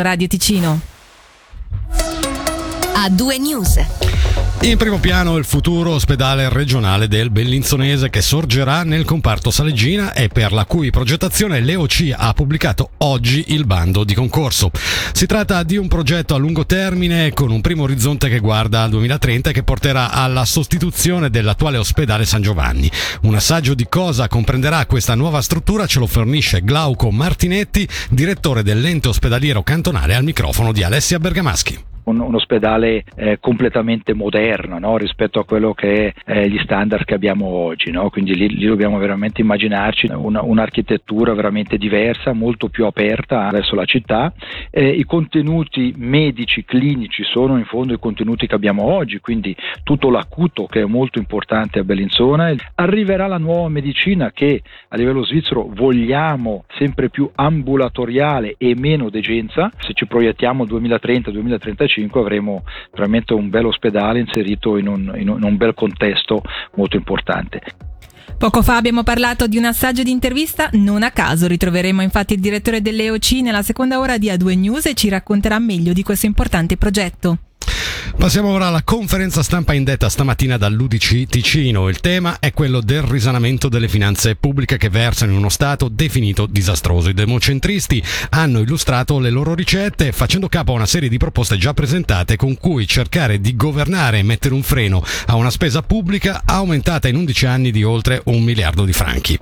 Radio Ticino. A due news. In primo piano il futuro ospedale regionale del Bellinzonese che sorgerà nel comparto Salegina e per la cui progettazione l'EOC ha pubblicato oggi il bando di concorso. Si tratta di un progetto a lungo termine con un primo orizzonte che guarda al 2030 e che porterà alla sostituzione dell'attuale ospedale San Giovanni. Un assaggio di cosa comprenderà questa nuova struttura ce lo fornisce Glauco Martinetti, direttore dell'ente ospedaliero cantonale al microfono di Alessia Bergamaschi un, un ospedale eh, completamente moderno no? rispetto a quello che è eh, gli standard che abbiamo oggi, no? quindi lì, lì, dobbiamo veramente immaginarci una, un'architettura veramente diversa, molto più aperta verso la città. Eh, I contenuti medici, clinici sono in fondo i contenuti che abbiamo oggi, quindi tutto l'acuto che è molto importante a Bellinzona. Arriverà la nuova medicina che a livello svizzero vogliamo sempre più ambulatoriale e meno degenza, se ci proiettiamo al 2030-2035 2025 avremo veramente un bel ospedale inserito in un, in un bel contesto molto importante. Poco fa abbiamo parlato di un assaggio di intervista, non a caso ritroveremo infatti il direttore dell'EOC nella seconda ora di A2 News e ci racconterà meglio di questo importante progetto. Passiamo ora alla conferenza stampa indetta stamattina dall'Udc Ticino. Il tema è quello del risanamento delle finanze pubbliche che versano in uno stato definito disastroso. I democentristi hanno illustrato le loro ricette facendo capo a una serie di proposte già presentate con cui cercare di governare e mettere un freno a una spesa pubblica aumentata in 11 anni di oltre un miliardo di franchi.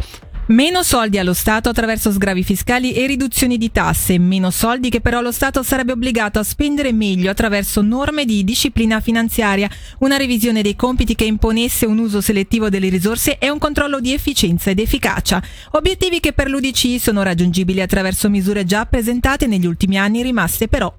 Meno soldi allo Stato attraverso sgravi fiscali e riduzioni di tasse, meno soldi che però lo Stato sarebbe obbligato a spendere meglio attraverso norme di disciplina finanziaria, una revisione dei compiti che imponesse un uso selettivo delle risorse e un controllo di efficienza ed efficacia. Obiettivi che per l'UDC sono raggiungibili attraverso misure già presentate negli ultimi anni rimaste però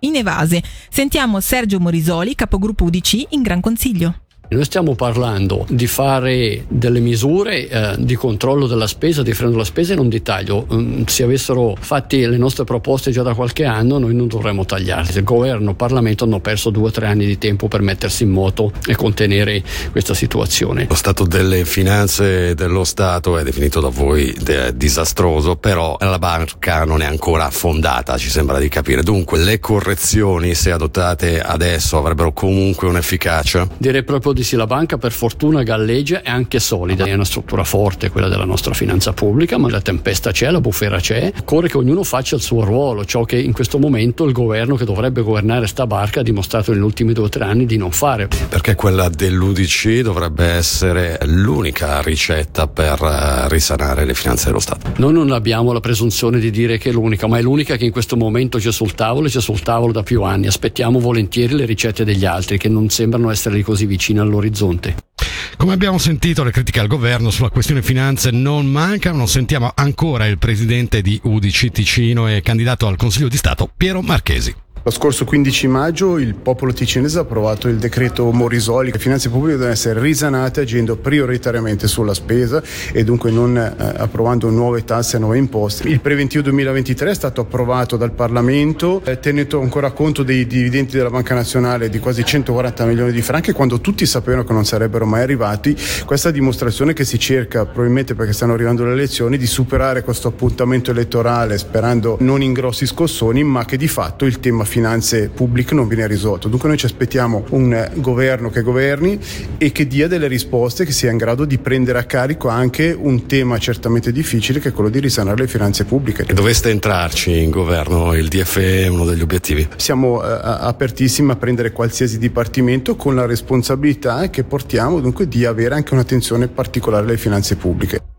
inevase. Sentiamo Sergio Morisoli, capogruppo UDC in Gran Consiglio. Noi stiamo parlando di fare delle misure eh, di controllo della spesa, di freno della spesa e non di taglio. Mm, se avessero fatti le nostre proposte già da qualche anno, noi non dovremmo tagliarle. Il governo e il Parlamento hanno perso due o tre anni di tempo per mettersi in moto e contenere questa situazione. Lo stato delle finanze dello Stato è definito da voi disastroso, però la banca non è ancora affondata, ci sembra di capire. Dunque, le correzioni, se adottate adesso, avrebbero comunque un'efficacia? Direi proprio di sì, la banca per fortuna galleggia è anche solida, è una struttura forte quella della nostra finanza pubblica, ma la tempesta c'è, la bufera c'è, occorre che ognuno faccia il suo ruolo, ciò che in questo momento il governo che dovrebbe governare sta barca ha dimostrato negli ultimi due o tre anni di non fare. Perché quella dell'UDC dovrebbe essere l'unica ricetta per eh, risanare le finanze dello Stato. Noi non abbiamo la presunzione di dire che è l'unica, ma è l'unica che in questo momento c'è sul tavolo e c'è sul tavolo da più anni. Aspettiamo volentieri le ricette degli altri che non sembrano essere così vicine all'orizzonte. Come abbiamo sentito, le critiche al governo sulla questione finanze non mancano. Sentiamo ancora il presidente di UDC Ticino e candidato al Consiglio di Stato, Piero Marchesi. Lo scorso 15 maggio il popolo ticinese ha approvato il decreto Morisoli le finanze pubbliche devono essere risanate agendo prioritariamente sulla spesa e dunque non eh, approvando nuove tasse e nuove imposte. Il preventivo 2023 è stato approvato dal Parlamento, eh, tenuto ancora conto dei dividendi della Banca Nazionale di quasi 140 milioni di franchi quando tutti sapevano che non sarebbero mai arrivati. Questa dimostrazione che si cerca, probabilmente perché stanno arrivando le elezioni, di superare questo appuntamento elettorale sperando non in grossi scossoni, ma che di fatto il tema finanziario finanze pubbliche non viene risolto. Dunque noi ci aspettiamo un governo che governi e che dia delle risposte, che sia in grado di prendere a carico anche un tema certamente difficile che è quello di risanare le finanze pubbliche. E doveste entrarci in governo, il DFE è uno degli obiettivi? Siamo eh, apertissimi a prendere qualsiasi dipartimento con la responsabilità che portiamo dunque di avere anche un'attenzione particolare alle finanze pubbliche.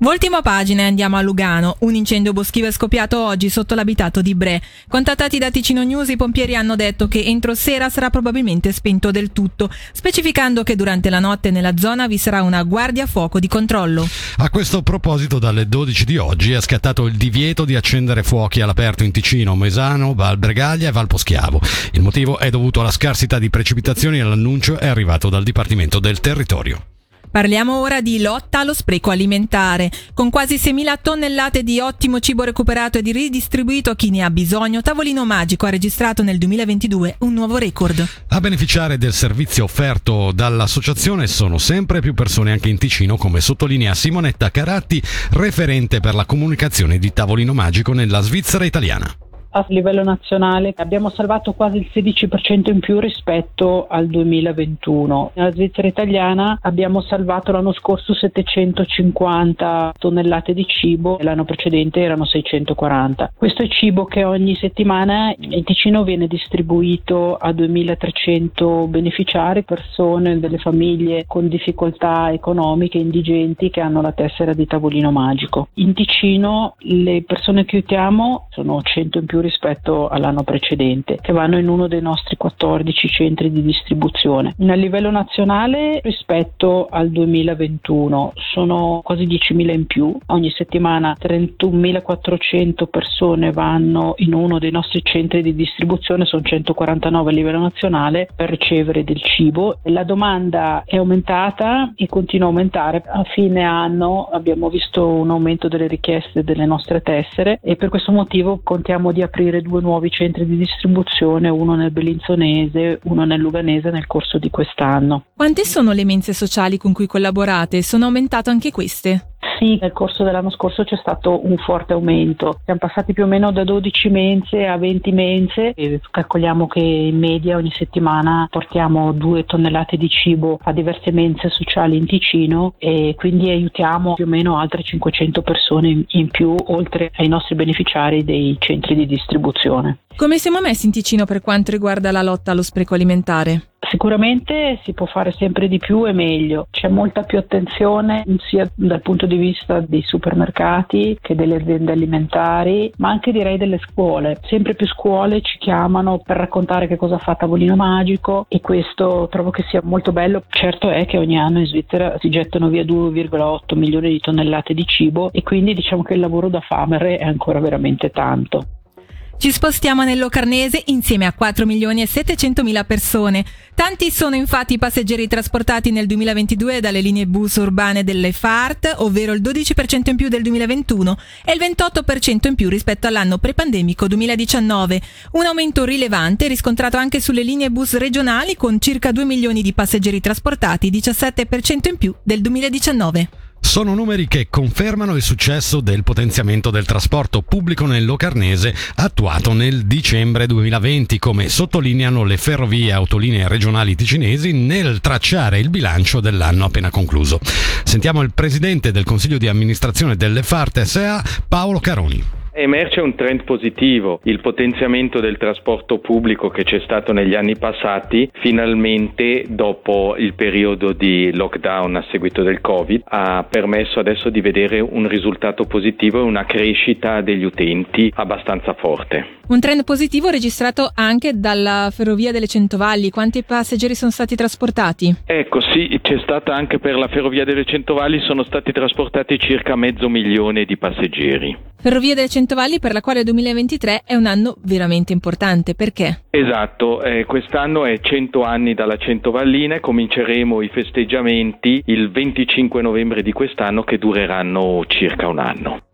Voltima pagina e andiamo a Lugano. Un incendio boschivo è scoppiato oggi sotto l'abitato di Bre. Contattati da Ticino News, i pompieri hanno detto che entro sera sarà probabilmente spento del tutto, specificando che durante la notte nella zona vi sarà una guardia fuoco di controllo. A questo proposito, dalle 12 di oggi è scattato il divieto di accendere fuochi all'aperto in Ticino, Mesano, Val Bregaglia e Val Poschiavo. Il motivo è dovuto alla scarsità di precipitazioni e l'annuncio è arrivato dal Dipartimento del Territorio. Parliamo ora di lotta allo spreco alimentare. Con quasi 6.000 tonnellate di ottimo cibo recuperato e ridistribuito a chi ne ha bisogno, Tavolino Magico ha registrato nel 2022 un nuovo record. A beneficiare del servizio offerto dall'associazione sono sempre più persone anche in Ticino, come sottolinea Simonetta Caratti, referente per la comunicazione di Tavolino Magico nella Svizzera italiana. A livello nazionale abbiamo salvato quasi il 16% in più rispetto al 2021. Nella Svizzera italiana abbiamo salvato l'anno scorso 750 tonnellate di cibo e l'anno precedente erano 640. Questo è cibo che ogni settimana in Ticino viene distribuito a 2300 beneficiari, persone delle famiglie con difficoltà economiche, indigenti che hanno la tessera di tavolino magico. In Ticino le persone che aiutiamo sono 100 in più rispetto all'anno precedente, che vanno in uno dei nostri 14 centri di distribuzione. A livello nazionale rispetto al 2021 sono quasi 10.000 in più, ogni settimana 31.400 persone vanno in uno dei nostri centri di distribuzione, sono 149 a livello nazionale per ricevere del cibo. La domanda è aumentata e continua a aumentare. A fine anno abbiamo visto un aumento delle richieste delle nostre tessere e per questo motivo contiamo di aprire due nuovi centri di distribuzione, uno nel Bellinzonese, uno nel Luganese nel corso di quest'anno. Quante sono le mense sociali con cui collaborate? Sono aumentate anche queste? Sì, nel corso dell'anno scorso c'è stato un forte aumento. Siamo passati più o meno da 12 mense a 20 mense e calcoliamo che in media ogni settimana portiamo due tonnellate di cibo a diverse mense sociali in Ticino e quindi aiutiamo più o meno altre 500 persone in più oltre ai nostri beneficiari dei centri di distribuzione. Come siamo messi in Ticino per quanto riguarda la lotta allo spreco alimentare? Sicuramente si può fare sempre di più e meglio, c'è molta più attenzione sia dal punto di vista dei supermercati che delle aziende alimentari, ma anche direi delle scuole. Sempre più scuole ci chiamano per raccontare che cosa fa Tavolino Magico e questo trovo che sia molto bello. Certo è che ogni anno in Svizzera si gettano via 2,8 milioni di tonnellate di cibo e quindi diciamo che il lavoro da fame è ancora veramente tanto. Ci spostiamo nel Locarnese insieme a 4 milioni e 700 mila persone. Tanti sono infatti i passeggeri trasportati nel 2022 dalle linee bus urbane delle FART, ovvero il 12% in più del 2021 e il 28% in più rispetto all'anno prepandemico 2019. Un aumento rilevante riscontrato anche sulle linee bus regionali con circa 2 milioni di passeggeri trasportati, 17% in più del 2019. Sono numeri che confermano il successo del potenziamento del trasporto pubblico nel Locarnese attuato nel dicembre 2020, come sottolineano le ferrovie autolinee regionali ticinesi nel tracciare il bilancio dell'anno appena concluso. Sentiamo il presidente del Consiglio di amministrazione delle FART SA, Paolo Caroni. Emerge un trend positivo, il potenziamento del trasporto pubblico che c'è stato negli anni passati, finalmente dopo il periodo di lockdown a seguito del Covid, ha permesso adesso di vedere un risultato positivo e una crescita degli utenti abbastanza forte. Un trend positivo registrato anche dalla Ferrovia delle Centovalli. Quanti passeggeri sono stati trasportati? Ecco, sì, c'è stata anche per la Ferrovia delle Centovalli, sono stati trasportati circa mezzo milione di passeggeri. Ferrovia delle Centovalli per la quale il 2023 è un anno veramente importante, perché? Esatto, eh, quest'anno è 100 anni dalla Centovallina e cominceremo i festeggiamenti il 25 novembre di quest'anno che dureranno circa un anno.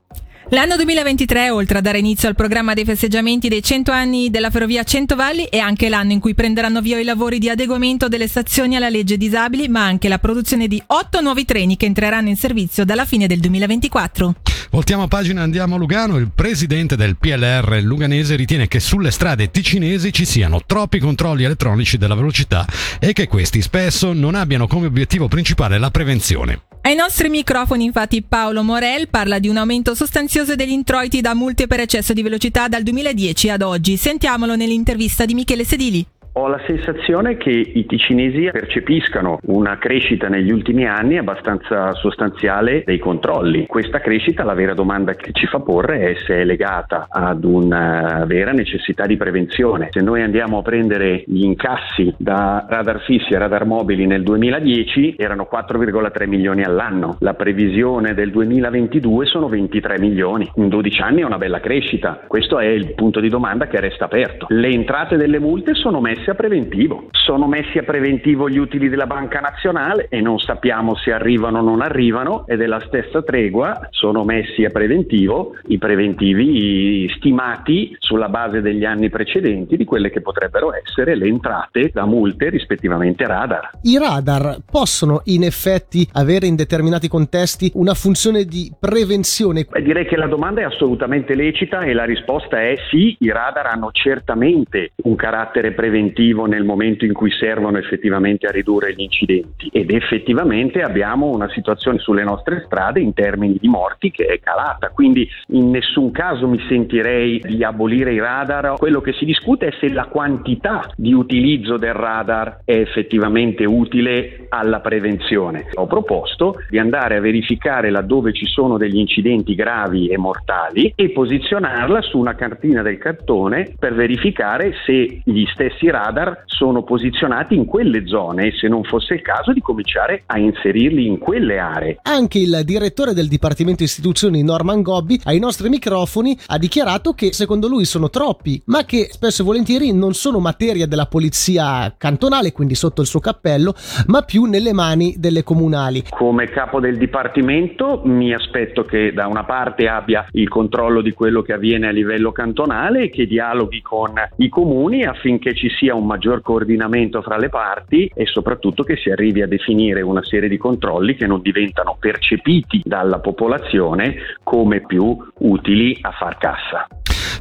L'anno 2023, oltre a dare inizio al programma dei festeggiamenti dei 100 anni della ferrovia Centovalli, è anche l'anno in cui prenderanno via i lavori di adeguamento delle stazioni alla legge disabili, ma anche la produzione di 8 nuovi treni che entreranno in servizio dalla fine del 2024. Voltiamo pagina e andiamo a Lugano. Il presidente del PLR luganese ritiene che sulle strade ticinesi ci siano troppi controlli elettronici della velocità e che questi spesso non abbiano come obiettivo principale la prevenzione. Ai nostri microfoni infatti Paolo Morel parla di un aumento sostanzioso degli introiti da multe per eccesso di velocità dal 2010 ad oggi. Sentiamolo nell'intervista di Michele Sedili. Ho la sensazione che i ticinesi percepiscano una crescita negli ultimi anni abbastanza sostanziale dei controlli. Questa crescita, la vera domanda che ci fa porre è se è legata ad una vera necessità di prevenzione. Se noi andiamo a prendere gli incassi da radar fissi e radar mobili nel 2010 erano 4,3 milioni all'anno, la previsione del 2022 sono 23 milioni. In 12 anni è una bella crescita. Questo è il punto di domanda che resta aperto. Le entrate delle multe sono messe messe a preventivo. Sono messi a preventivo gli utili della Banca Nazionale e non sappiamo se arrivano o non arrivano e della stessa tregua sono messi a preventivo i preventivi stimati sulla base degli anni precedenti di quelle che potrebbero essere le entrate da multe rispettivamente radar. I radar possono in effetti avere in determinati contesti una funzione di prevenzione? Beh, direi che la domanda è assolutamente lecita e la risposta è sì, i radar hanno certamente un carattere preventivo nel momento in cui servono effettivamente a ridurre gli incidenti. Ed effettivamente abbiamo una situazione sulle nostre strade in termini di morti che è calata, quindi in nessun caso mi sentirei di abolire i radar, quello che si discute è se la quantità di utilizzo del radar è effettivamente utile alla prevenzione. Ho proposto di andare a verificare laddove ci sono degli incidenti gravi e mortali e posizionarla su una cartina del cartone per verificare se gli stessi radar sono posizionati in quelle zone e se non fosse il caso di cominciare a inserirli in quelle aree. Anche il direttore del Dipartimento Istituzioni Norman Gobbi ai nostri microfoni ha dichiarato che secondo lui sono troppi, ma che spesso e volentieri non sono materia della polizia cantonale, quindi sotto il suo cappello, ma più nelle mani delle comunali. Come capo del Dipartimento mi aspetto che da una parte abbia il controllo di quello che avviene a livello cantonale e che dialoghi con i comuni affinché ci sia un maggior coordinamento fra le parti e soprattutto che si arrivi a definire una serie di controlli che non diventano percepiti dalla popolazione come più utili a far cassa.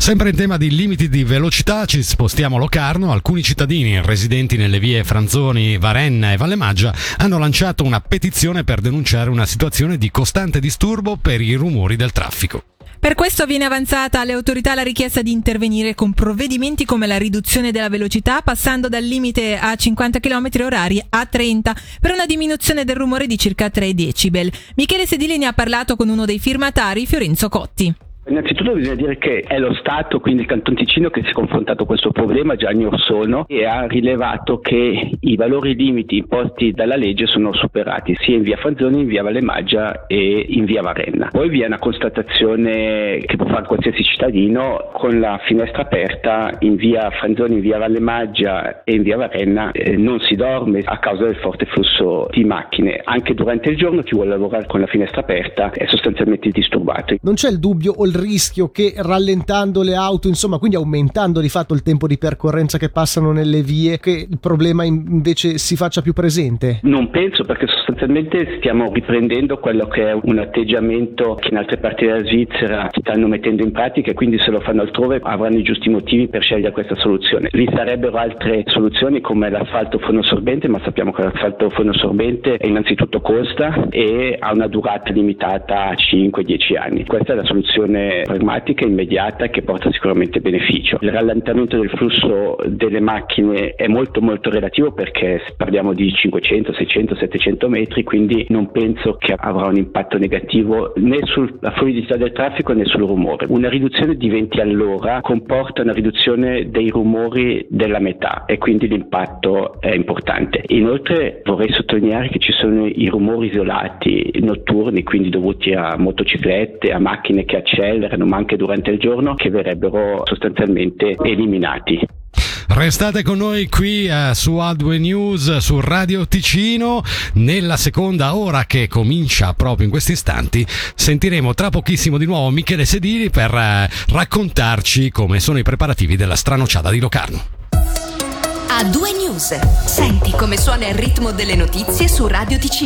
Sempre in tema di limiti di velocità ci spostiamo a Locarno. Alcuni cittadini residenti nelle vie Franzoni, Varenna e Valle Maggia hanno lanciato una petizione per denunciare una situazione di costante disturbo per i rumori del traffico. Per questo viene avanzata alle autorità la richiesta di intervenire con provvedimenti come la riduzione della velocità passando dal limite a 50 km orari a 30 per una diminuzione del rumore di circa 3 decibel. Michele Sedili ne ha parlato con uno dei firmatari, Fiorenzo Cotti. Innanzitutto bisogna dire che è lo Stato, quindi il Canton Ticino, che si è confrontato con questo problema già anni or sono e ha rilevato che i valori limiti imposti dalla legge sono superati sia in via Franzoni, in via Valle Maggia e in via Varenna. Poi vi è una constatazione che può fare qualsiasi cittadino con la finestra aperta in via Franzoni, in via Valle Maggia e in via Varenna eh, non si dorme a causa del forte flusso di macchine. Anche durante il giorno chi vuole lavorare con la finestra aperta è sostanzialmente disturbato. Non c'è il dubbio o il rischio che rallentando le auto, insomma, quindi aumentando di fatto il tempo di percorrenza che passano nelle vie, che il problema invece si faccia più presente? Non penso perché sostanzialmente stiamo riprendendo quello che è un atteggiamento che in altre parti della Svizzera stanno mettendo in pratica e quindi se lo fanno altrove avranno i giusti motivi per scegliere questa soluzione. Vi sarebbero altre soluzioni come l'asfalto fonosorbente, ma sappiamo che l'asfalto fonosorbente innanzitutto costa e ha una durata limitata a 5-10 anni. Questa è la soluzione pragmatica, immediata che porta sicuramente beneficio. Il rallentamento del flusso delle macchine è molto molto relativo perché parliamo di 500, 600, 700 metri, quindi non penso che avrà un impatto negativo né sulla fluidità del traffico né sul rumore. Una riduzione di 20 all'ora comporta una riduzione dei rumori della metà e quindi l'impatto è importante. Inoltre vorrei sottolineare che ci sono i rumori isolati notturni, quindi dovuti a motociclette, a macchine che accelerano accelerano ma anche durante il giorno che verrebbero sostanzialmente eliminati. Restate con noi qui eh, su A2 News, su Radio Ticino. Nella seconda ora che comincia proprio in questi istanti, sentiremo tra pochissimo di nuovo Michele Sedili per eh, raccontarci come sono i preparativi della stranociata di Locarno. A2 News. Senti come suona il ritmo delle notizie su Radio Ticino.